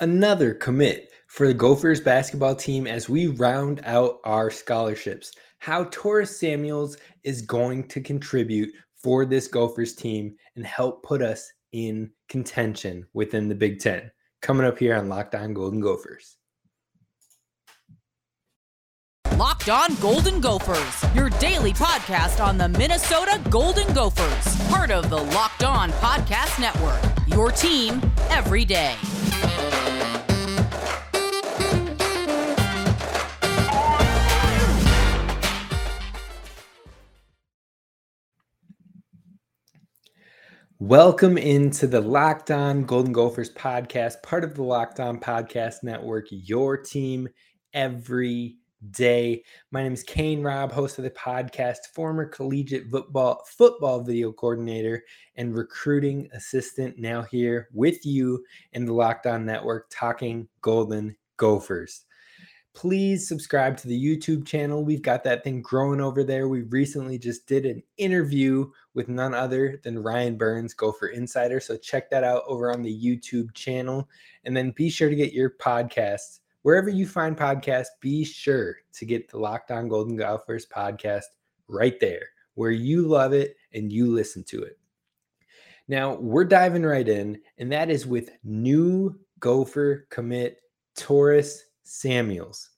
another commit for the Gophers basketball team as we round out our scholarships. How Taurus Samuels is going to contribute for this Gophers team and help put us in contention within the Big Ten. Coming up here on Locked On Golden Gophers. Locked On Golden Gophers, your daily podcast on the Minnesota Golden Gophers, part of the Locked On Podcast Network. Your team every day. Welcome into the Locked On Golden Gophers podcast, part of the Locked On Podcast Network, your team every day. My name is Kane Robb, host of the podcast, former collegiate football football video coordinator and recruiting assistant, now here with you in the Locked On Network talking Golden Gophers please subscribe to the YouTube channel. We've got that thing growing over there. We recently just did an interview with none other than Ryan Burns, Gopher Insider. So check that out over on the YouTube channel. And then be sure to get your podcasts wherever you find podcasts. Be sure to get the Locked On Golden Gophers podcast right there where you love it and you listen to it. Now we're diving right in, and that is with new Gopher commit Taurus Samuels.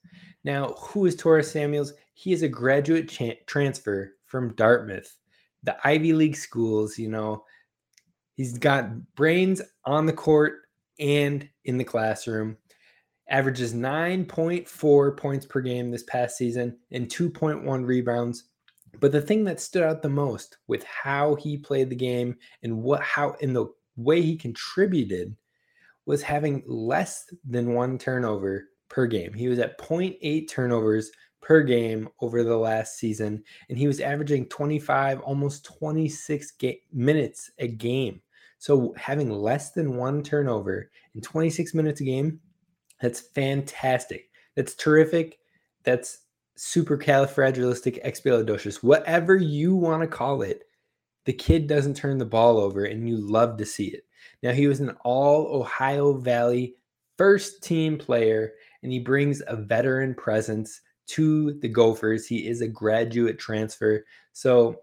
Now, who is Taurus Samuels? He is a graduate cha- transfer from Dartmouth, the Ivy League schools. You know, he's got brains on the court and in the classroom. Averages 9.4 points per game this past season and 2.1 rebounds. But the thing that stood out the most with how he played the game and what how in the way he contributed was having less than one turnover per game. He was at 0.8 turnovers per game over the last season, and he was averaging 25, almost 26 ga- minutes a game. So having less than one turnover in 26 minutes a game, that's fantastic. That's terrific. That's super califragilistic supercalifragilisticexpialidocious. Whatever you want to call it, the kid doesn't turn the ball over, and you love to see it. Now he was an all Ohio Valley first team player and he brings a veteran presence to the Gophers. He is a graduate transfer. So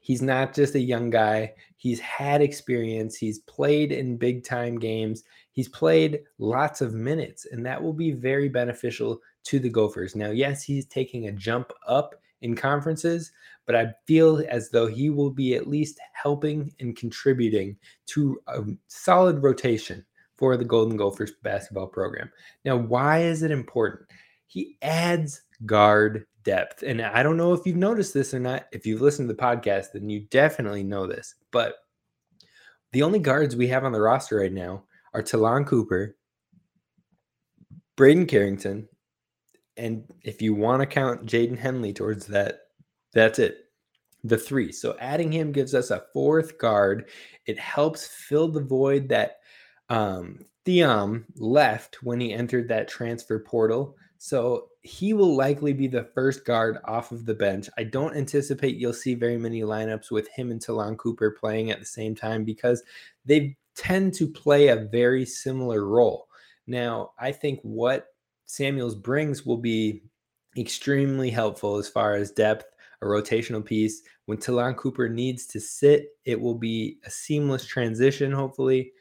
he's not just a young guy. He's had experience. He's played in big time games. He's played lots of minutes, and that will be very beneficial to the Gophers. Now, yes, he's taking a jump up in conferences, but I feel as though he will be at least helping and contributing to a solid rotation for the Golden Gophers basketball program. Now, why is it important? He adds guard depth. And I don't know if you've noticed this or not. If you've listened to the podcast, then you definitely know this. But the only guards we have on the roster right now are Ta'Lon Cooper, Braden Carrington, and if you want to count Jaden Henley towards that, that's it. The three. So adding him gives us a fourth guard. It helps fill the void that um, Thiam left when he entered that transfer portal. So he will likely be the first guard off of the bench. I don't anticipate you'll see very many lineups with him and Ta'Lon Cooper playing at the same time because they tend to play a very similar role. Now, I think what Samuels brings will be extremely helpful as far as depth, a rotational piece. When Ta'Lon Cooper needs to sit, it will be a seamless transition, hopefully.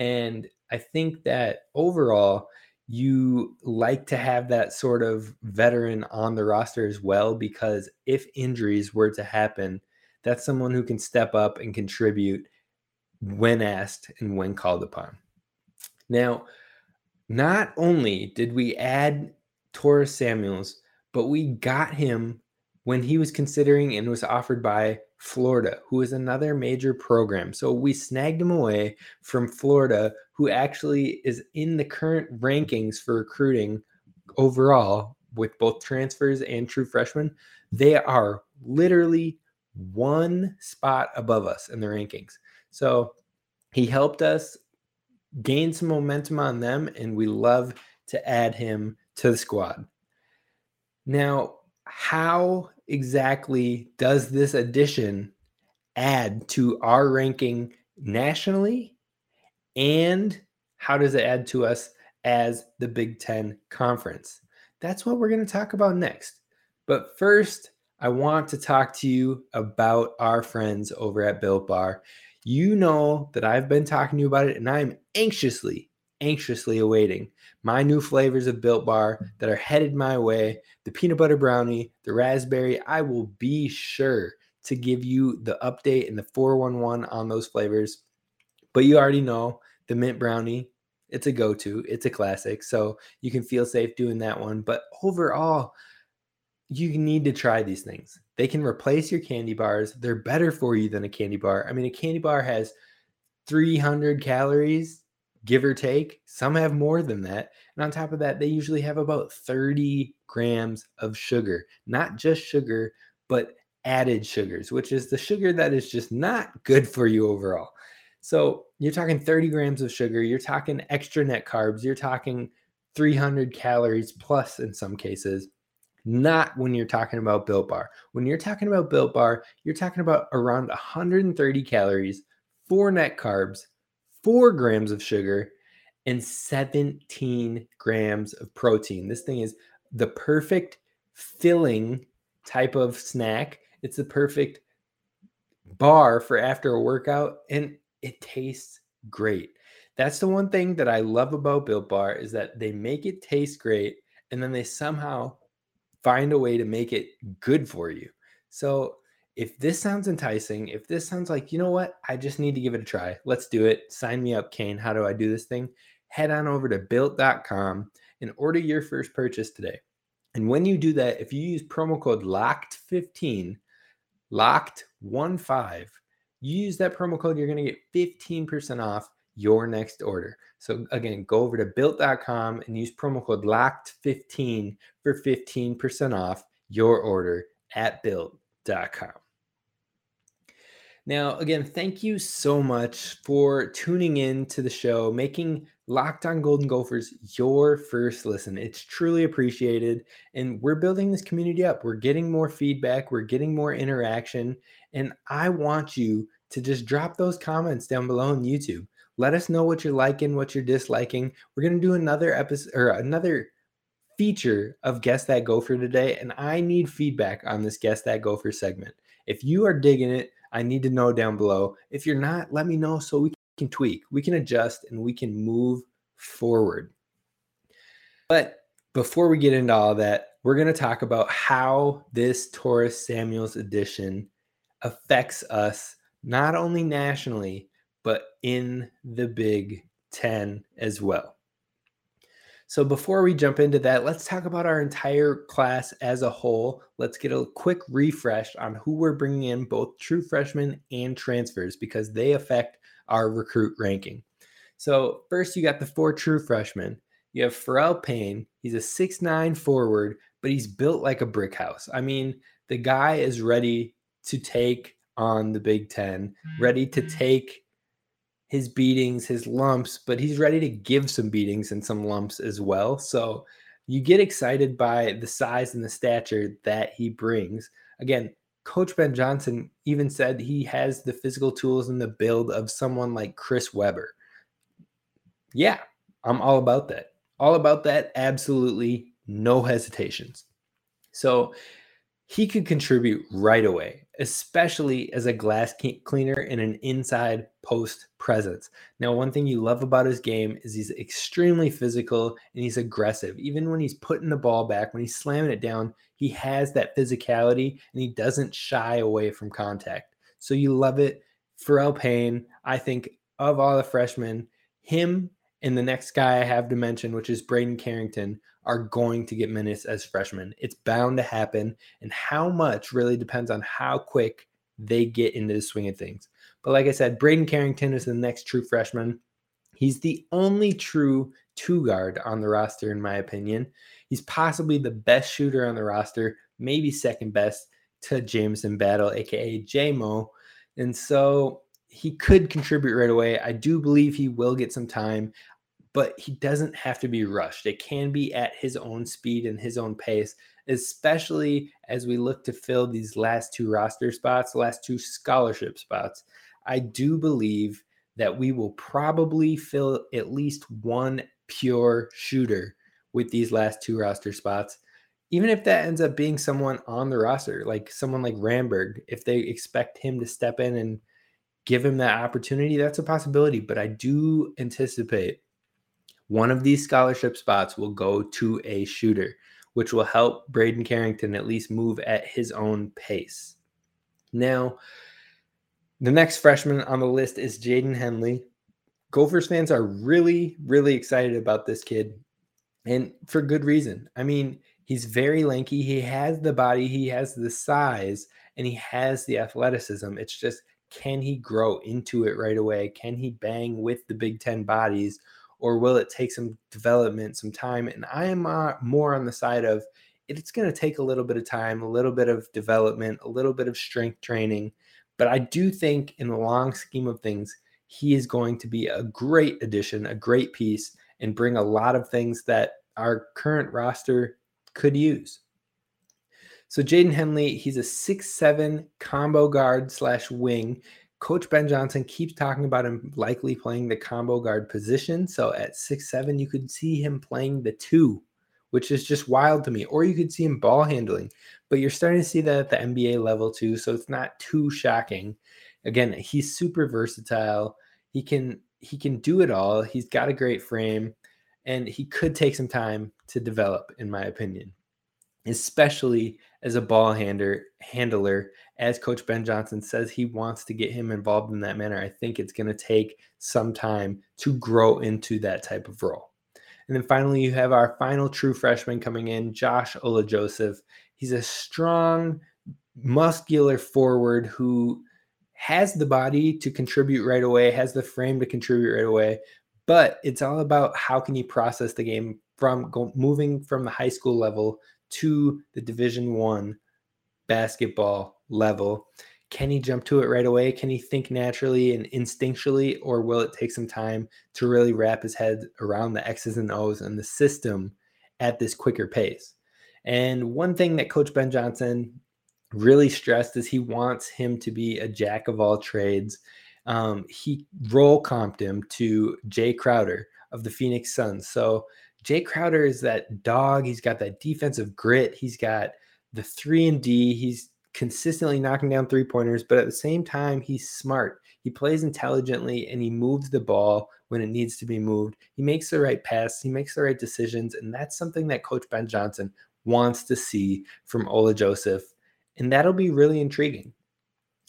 And I think that overall, you like to have that sort of veteran on the roster as well, because if injuries were to happen, that's someone who can step up and contribute when asked and when called upon. Now, not only did we add Taurus Samuels, but we got him when he was considering and was offered by Florida, who is another major program. So we snagged him away from Florida, who actually is in the current rankings for recruiting overall with both transfers and true freshmen. They are literally one spot above us in the rankings. So he helped us gain some momentum on them, and we love to add him to the squad. Now, how exactly does this addition add to our ranking nationally? And how does it add to us as the Big Ten Conference. That's what we're going to talk about next. But first, I want to talk to you about our friends over at Built Bar. You know that I've been talking to you about it, and I'm anxiously, anxiously awaiting my new flavors of Built Bar that are headed my way the peanut butter brownie, the raspberry. I will be sure to give you the update and the 411 on those flavors. But you already know the mint brownie, it's a go to, it's a classic. So you can feel safe doing that one. But overall, you need to try these things. They can replace your candy bars. They're better for you than a candy bar. I mean, a candy bar has 300 calories, give or take. Some have more than that. And on top of that, they usually have about 30 grams of sugar, not just sugar, but added sugars, which is the sugar that is just not good for you overall. So you're talking 30 grams of sugar, you're talking extra net carbs, you're talking 300 calories plus in some cases not when you're talking about Built Bar. When you're talking about Built Bar, you're talking about around 130 calories, four net carbs, four grams of sugar, and 17 grams of protein. This thing is the perfect filling type of snack. It's the perfect bar for after a workout, and it tastes great. That's the one thing that I love about Built Bar is that they make it taste great and then they somehow find a way to make it good for you. So if this sounds enticing, if this sounds like, you know what, I just need to give it a try, let's do it. Sign me up, Kane. How do I do this thing? Head on over to built.com and order your first purchase today. And when you do that, if you use promo code LOCKED15, locked15, you use that promo code, you're going to get 15% off your next order. So again, go over to built.com and use promo code locked15 for 15% off your order at built.com. Now, again, thank you so much for tuning in to the show, making Locked on Golden Gophers your first listen. It's truly appreciated. And we're building this community up. We're getting more feedback, we're getting more interaction. And I want you to just drop those comments down below on YouTube. Let us know what you're liking, what you're disliking. We're going to do another episode or another feature of Guess That Gopher today, and I need feedback on this Guess That Gopher segment. If you are digging it, I need to know down below. If you're not, let me know so we can tweak, we can adjust, and we can move forward. But before we get into all that, we're going to talk about how this Taurus Samuels edition affects us not only nationally, but in the Big Ten as well. So before we jump into that, let's talk about our entire class as a whole. Let's get a quick refresh on who we're bringing in, both true freshmen and transfers, because they affect our recruit ranking. So first, you got the four true freshmen. You have Pharrel Payne. He's a six-nine forward, but he's built like a brick house. I mean, the guy is ready to take on the Big Ten, ready to mm-hmm. take his beatings, his lumps, but he's ready to give some beatings and some lumps as well. So you get excited by the size and the stature that he brings. Again, Coach Ben Johnson even said he has the physical tools and the build of someone like Chris Webber. Yeah, I'm all about that. All about that. Absolutely no hesitations. So he could contribute right away especially as a glass cleaner in an inside post presence. Now, one thing you love about his game is he's extremely physical and he's aggressive. Even when he's putting the ball back, when he's slamming it down, he has that physicality and he doesn't shy away from contact. So you love it. Pharrel Payne, I think of all the freshmen, him and the next guy I have to mention, which is Braden Carrington, are going to get minutes as freshmen. It's bound to happen. And how much really depends on how quick they get into the swing of things. But like I said, Braden Carrington is the next true freshman. He's the only true two guard on the roster, in my opinion. He's possibly the best shooter on the roster, maybe second best to Jamison Battle, aka JMO. And so he could contribute right away. I do believe he will get some time but he doesn't have to be rushed. It can be at his own speed and his own pace, especially as we look to fill these last two roster spots, last two scholarship spots. I do believe that we will probably fill at least one pure shooter with these last two roster spots. Even if that ends up being someone on the roster, like someone like Ramberg, if they expect him to step in and give him that opportunity, that's a possibility. But I do anticipate one of these scholarship spots will go to a shooter, which will help Braden Carrington at least move at his own pace. Now, the next freshman on the list is Jaden Henley. Gophers fans are really, really excited about this kid, and for good reason. I mean, he's very lanky. He has the body, he has the size, and he has the athleticism. It's just can he grow into it right away? Can he bang with the Big Ten bodies, or will it take some development, some time? And I am uh, more on the side of it's going to take a little bit of time, a little bit of development, a little bit of strength training. But I do think, in the long scheme of things, he is going to be a great addition, a great piece, and bring a lot of things that our current roster could use. So Jaden Henley, he's a six-seven combo guard slash wing. Coach Ben Johnson keeps talking about him likely playing the combo guard position. So at six-seven, you could see him playing the two, which is just wild to me. Or you could see him ball handling. But you're starting to see that at the NBA level too. So it's not too shocking. Again, he's super versatile. He can he can do it all. He's got a great frame and he could take some time to develop in my opinion. Especially as a ball handler, handler as coach Ben Johnson says he wants to get him involved in that manner. I think it's going to take some time to grow into that type of role. And then finally, you have our final true freshman coming in, Josh Ola Joseph. He's a strong, muscular forward who has the body to contribute right away, has the frame to contribute right away, but it's all about how can you process the game from go, moving from the high school level to the Division One basketball level. Can he jump to it right away? Can he think naturally and instinctually, or will it take some time to really wrap his head around the X's and O's and the system at this quicker pace? And one thing that Coach Ben Johnson really stressed is he wants him to be a jack of all trades. Um, he role comped him to Jae Crowder of the Phoenix Suns. So Jae Crowder is that dog. He's got that defensive grit. He's got the three and D. He's consistently knocking down three pointers, but at the same time, he's smart. He plays intelligently and he moves the ball when it needs to be moved. He makes the right pass. He makes the right decisions. And that's something that Coach Ben Johnson wants to see from Ola Joseph and that'll be really intriguing.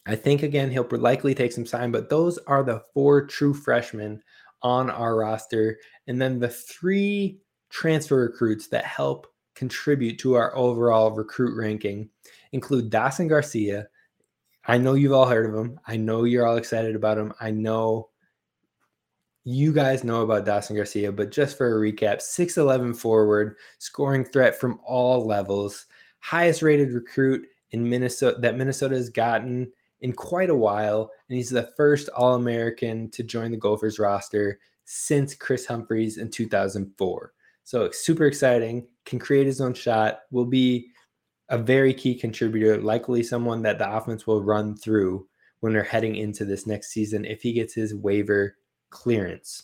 I think again he'll likely take some time, but those are the four true freshmen on our roster, and then the three transfer recruits that help contribute to our overall recruit ranking include Dawson Garcia. I know you've all heard of him. I know you're all excited about him. I know you guys know about Dawson Garcia, but just for a recap 6'11 forward, scoring threat from all levels, highest rated recruit in Minnesota that Minnesota has gotten in quite a while, and he's the first All American to join the Gophers roster since Kris Humphries in 2004. So super exciting. Can create his own shot. Will be a very key contributor. Likely someone that the offense will run through when they're heading into this next season if he gets his waiver clearance.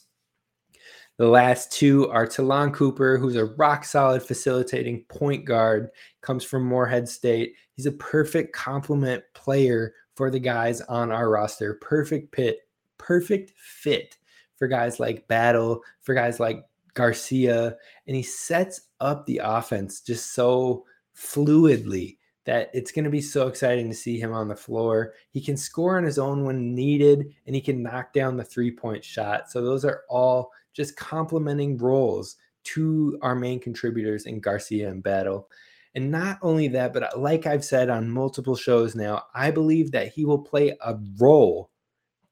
The last two are Ta'Lon Cooper, who's a rock solid facilitating point guard, comes from Morehead State. He's a perfect complement player for the guys on our roster. Perfect pit, perfect fit for guys like Battle, for guys like Garcia, and he sets up the offense just so fluidly that it's going to be so exciting to see him on the floor. He can score on his own when needed, and he can knock down the three point shot. So, those are all just complementing roles to our main contributors in Garcia and Battle. And not only that, but uh, like I've said on multiple shows now, I believe that he will play a role.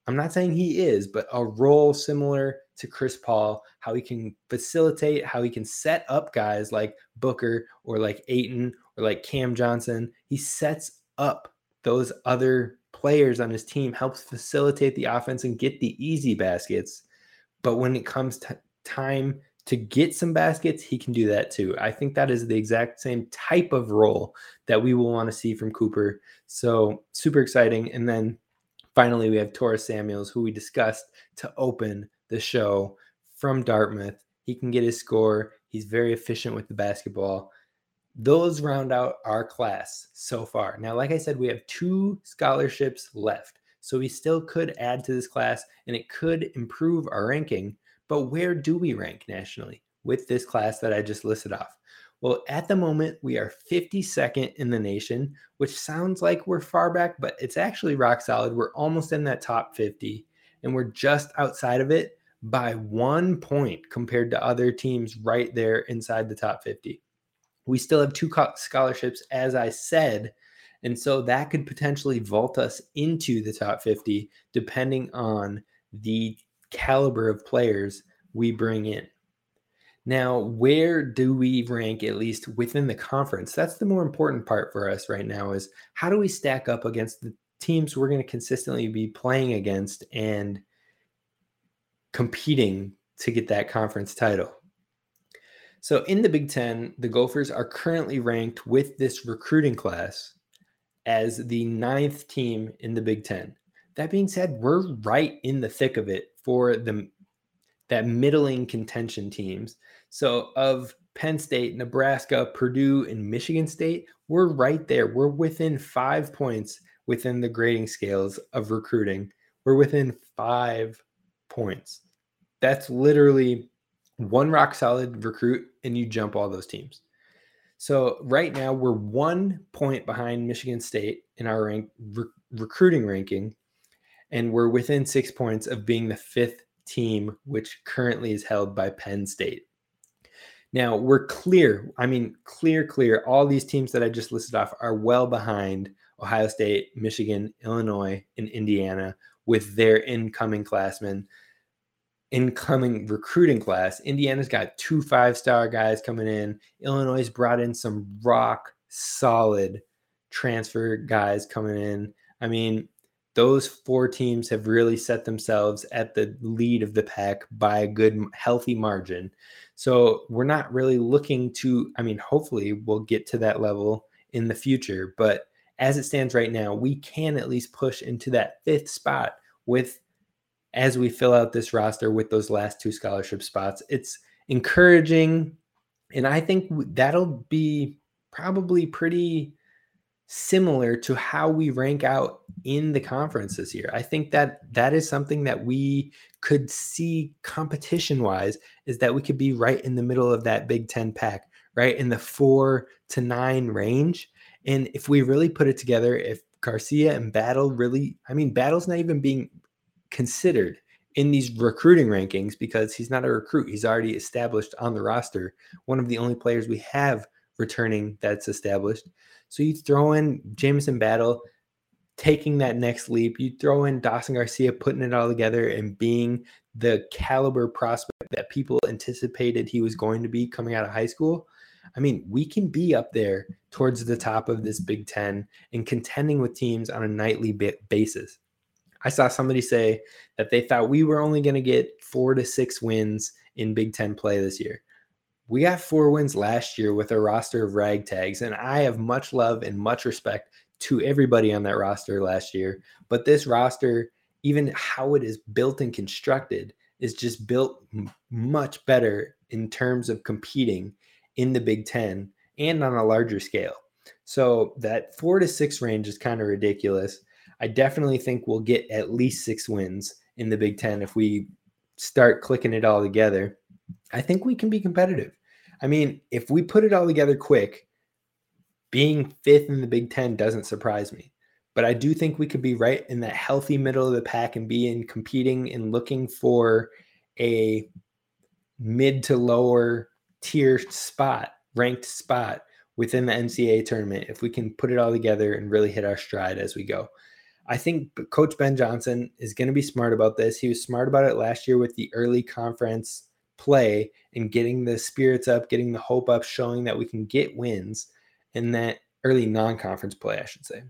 I'm not saying he is, but a role similar to Chris Paul, how he can facilitate, how he can set up guys like Booker or like Ayton or like Cam Johnson. He sets up those other players on his team, helps facilitate the offense and get the easy baskets but when it comes to time to get some baskets, he can do that too. I think that is the exact same type of role that we will want to see from Cooper. So super exciting. And then finally, we have Taurus Samuels, who we discussed to open the show from Dartmouth. He can get his score. He's very efficient with the basketball. Those round out our class so far. Now, like I said, we have two scholarships left. So we still could add to this class and it could improve our ranking. But where do we rank nationally with this class that I just listed off? Well, at the moment, we are 52nd in the nation, which sounds like we're far back, but it's actually rock solid. We're almost in that top 50, and we're just outside of it by one point compared to other teams right there inside the top 50. We still have two scholarships, as I said, and so that could potentially vault us into the top 50 depending on the caliber of players we bring in. Now, where do we rank at least within the conference? That's the more important part for us right now is how do we stack up against the teams we're going to consistently be playing against and competing to get that conference title. So in the Big 10, the Gophers are currently ranked with this recruiting class as the ninth team in the Big 10. That being said, we're right in the thick of it for the that middling contention teams. So of Penn State, Nebraska, Purdue, and Michigan State, we're right there. We're within five points within the grading scales of recruiting. We're within five points. That's literally one rock solid recruit, and you jump all those teams. So right now we're one point behind Michigan State in our rank re- recruiting ranking, and we're within six points of being the fifth team, which currently is held by Penn State. Now we're clear. I mean, clear, clear. All these teams that I just listed off are well behind Ohio State, Michigan, Illinois, and Indiana with their incoming classmen, incoming recruiting class. Indiana's got two five star guys coming in. Illinois brought in some rock solid transfer guys coming in. I mean, those four teams have really set themselves at the lead of the pack by a good, healthy margin. So we're not really looking to, I mean, hopefully we'll get to that level in the future. But as it stands right now, we can at least push into that fifth spot with as we fill out this roster with those last two scholarship spots. It's encouraging. And I think that'll be probably pretty similar to how we rank out in the conference this year. I think that that is something that we could see competition wise is that we could be right in the middle of that Big 10 pack, right in the 4 to 9 range. And if we really put it together, if Garcia and Battle really, I mean, Battle's not even being considered in these recruiting rankings because he's not a recruit. He's already established on the roster. One of the only players we have returning that's established. So you throw in Jamison Battle taking that next leap. You throw in Dawson Garcia putting it all together and being the caliber prospect that people anticipated he was going to be coming out of high school. I mean, we can be up there towards the top of this Big Ten and contending with teams on a nightly basis. I saw somebody say that they thought we were only going to get four to six wins in Big Ten play this year. We got four wins last year with a roster of ragtags, and I have much love and much respect to everybody on that roster last year. But this roster, even how it is built and constructed, is just built m- much better in terms of competing in the Big Ten and on a larger scale. So that four to six range is kind of ridiculous. I definitely think we'll get at least six wins in the Big Ten if we start clicking it all together. I think we can be competitive. I mean, if we put it all together quick, being fifth in the Big Ten doesn't surprise me. But I do think we could be right in that healthy middle of the pack and be in competing and looking for a mid to lower tier spot, ranked spot within the NCAA tournament if we can put it all together and really hit our stride as we go. I think Coach Ben Johnson is going to be smart about this. He was smart about it last year with the early conference play and getting the spirits up, getting the hope up, showing that we can get wins in that early non conference play, I should say.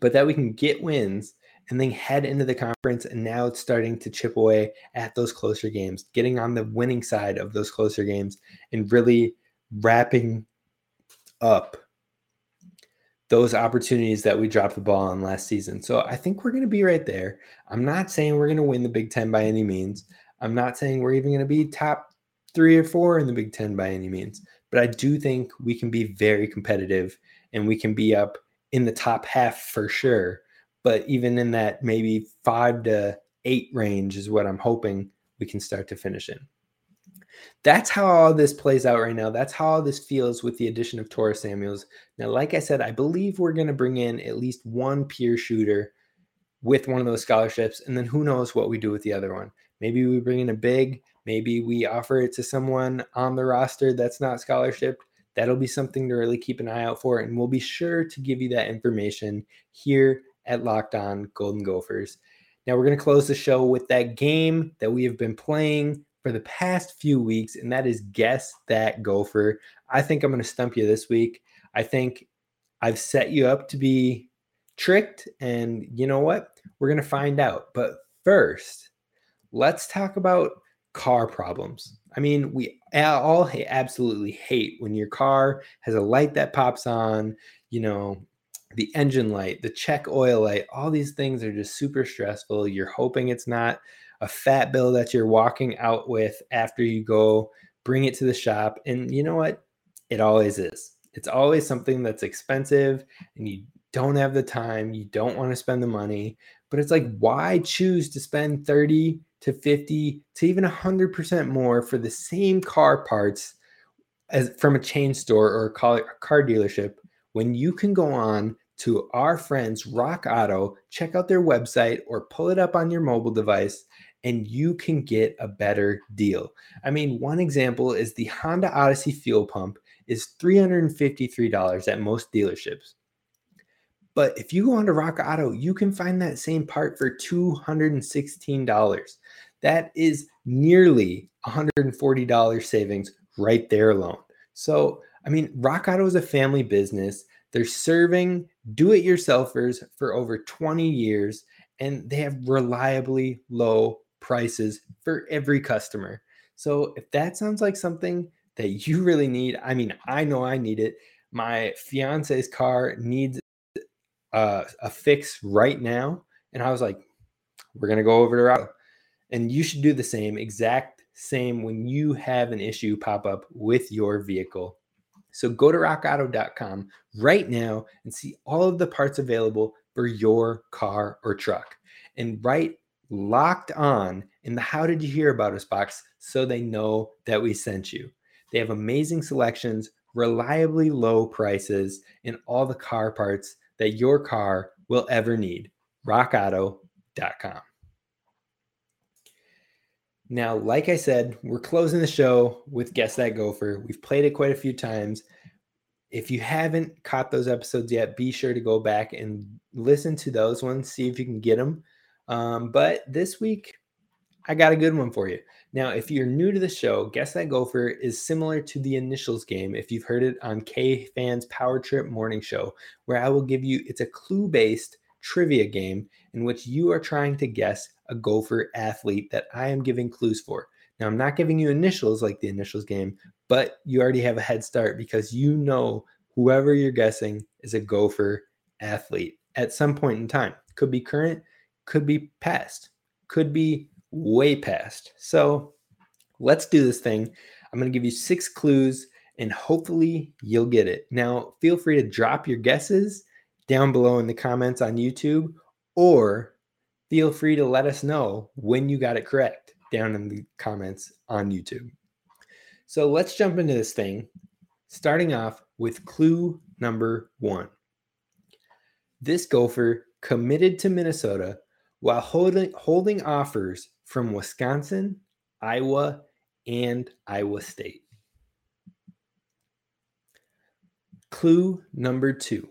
But that we can get wins and then head into the conference. And now it's starting to chip away at those closer games, getting on the winning side of those closer games and really wrapping up those opportunities that we dropped the ball on last season. So I think we're going to be right there. I'm not saying we're going to win the Big Ten by any means. I'm not saying we're even going to be top three or four in the Big Ten by any means, but I do think we can be very competitive and we can be up in the top half for sure. But even in that maybe five to eight range is what I'm hoping we can start to finish in. That's how all this plays out right now. That's how all this feels with the addition of Taurus Samuels. Now, like I said, I believe we're going to bring in at least one peer shooter with one of those scholarships. And then who knows what we do with the other one. Maybe we bring in a big, maybe we offer it to someone on the roster that's not scholarship. That'll be something to really keep an eye out for. And we'll be sure to give you that information here at Locked On Golden Gophers. Now, we're going to close the show with that game that we have been playing for the past few weeks, and that is Guess That Gopher. I think I'm going to stump you this week. I think I've set you up to be tricked, and you know what? We're going to find out. But first, let's talk about car problems. I mean, we all absolutely hate when your car has a light that pops on, you know, the engine light, the check oil light, all these things are just super stressful. You're hoping it's not a fat bill that you're walking out with after you go bring it to the shop. And you know what? It always is. It's always something that's expensive and you don't have the time, you don't want to spend the money. But it's like, why choose to spend 30 to 50 to even 100% more for the same car parts as from a chain store or a car dealership when you can go on to our friends Rock Auto, check out their website or pull it up on your mobile device and you can get a better deal. I mean, one example is the Honda Odyssey fuel pump is $353 at most dealerships. But if you go on to Rock Auto, you can find that same part for $216. That is nearly $140 savings right there alone. So, I mean, Rock Auto is a family business. They're serving do it yourselfers for over 20 years, and they have reliably low prices for every customer. So, if that sounds like something that you really need, I mean, I know I need it. My fiance's car needs uh, a fix right now. And I was like, we're going to go over to Rock. And you should do the same, exact same when you have an issue pop up with your vehicle. So go to rockauto.com right now and see all of the parts available for your car or truck. And write locked on in the How Did You Hear About Us box so they know that we sent you. They have amazing selections, reliably low prices, and all the car parts that your car will ever need. RockAuto.com. Now, like I said, we're closing the show with Guess That Gopher. We've played it quite a few times. If you haven't caught those episodes yet, be sure to go back and listen to those ones, see if you can get them. Um, but this week, I got a good one for you. Now, if you're new to the show, Guess That Gopher is similar to the initials game if you've heard it on KFAN's Power Trip Morning Show, where I will give you it's a clue based trivia game in which you are trying to guess a Gopher athlete that I am giving clues for. Now, I'm not giving you initials like the initials game, but you already have a head start because you know whoever you're guessing is a Gopher athlete at some point in time. Could be current, could be past, could be way past. So let's do this thing. I'm going to give you six clues and hopefully you'll get it. Now, feel free to drop your guesses down below in the comments on YouTube or feel free to let us know when you got it correct down in the comments on YouTube. So let's jump into this thing, starting off with clue number one. This gopher committed to Minnesota while holding, holding offers from Wisconsin, Iowa, and Iowa State. Clue number two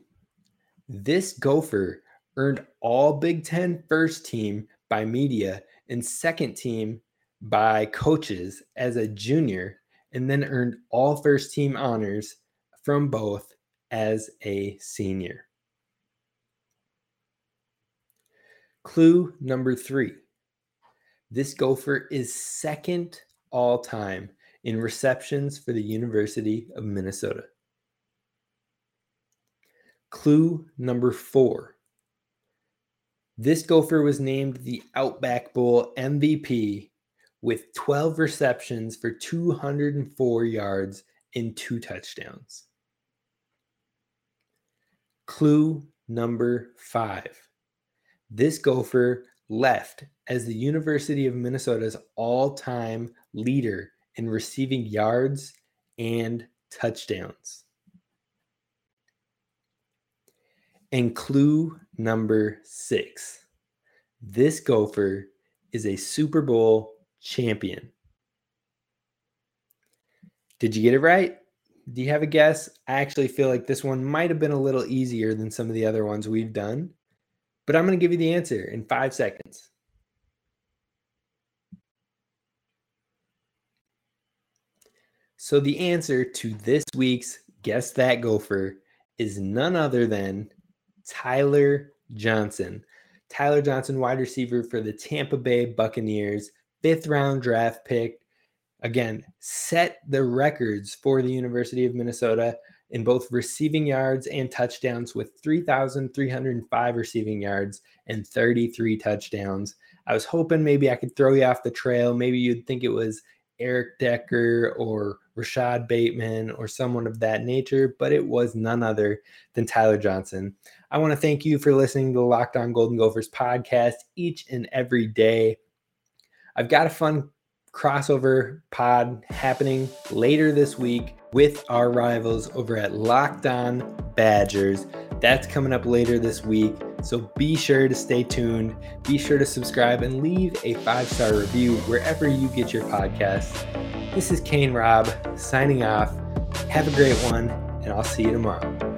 this Gopher earned all Big Ten first team by media and second team by coaches as a junior, and then earned all first team honors from both as a senior. Clue number three this Gopher is second all time in receptions for the University of Minnesota. Clue number four. This Gopher was named the Outback Bowl MVP with 12 receptions for 204 yards and two touchdowns. Clue number five this Gopher left as the University of Minnesota's all time leader in receiving yards and touchdowns. And clue number six this Gopher is a Super Bowl champion. Did you get it right? Do you have a guess? I actually feel like this one might have been a little easier than some of the other ones we've done, but I'm going to give you the answer in five seconds. So, the answer to this week's Guess That Gopher is none other than Tyler Johnson. Tyler Johnson, wide receiver for the Tampa Bay Buccaneers, fifth round draft pick. Again, set the records for the University of Minnesota in both receiving yards and touchdowns with 3,305 receiving yards and 33 touchdowns. I was hoping maybe I could throw you off the trail. Maybe you'd think it was Eric Decker or Rashod Bateman or someone of that nature, but it was none other than Tyler Johnson. I want to thank you for listening to the Locked On Golden Gophers podcast each and every day. I've got a fun crossover pod happening later this week with our rivals over at Locked On Badgers. That's coming up later this week. So be sure to stay tuned. Be sure to subscribe and leave a five star review wherever you get your podcasts. This is Kane Robb signing off. Have a great one, and I'll see you tomorrow.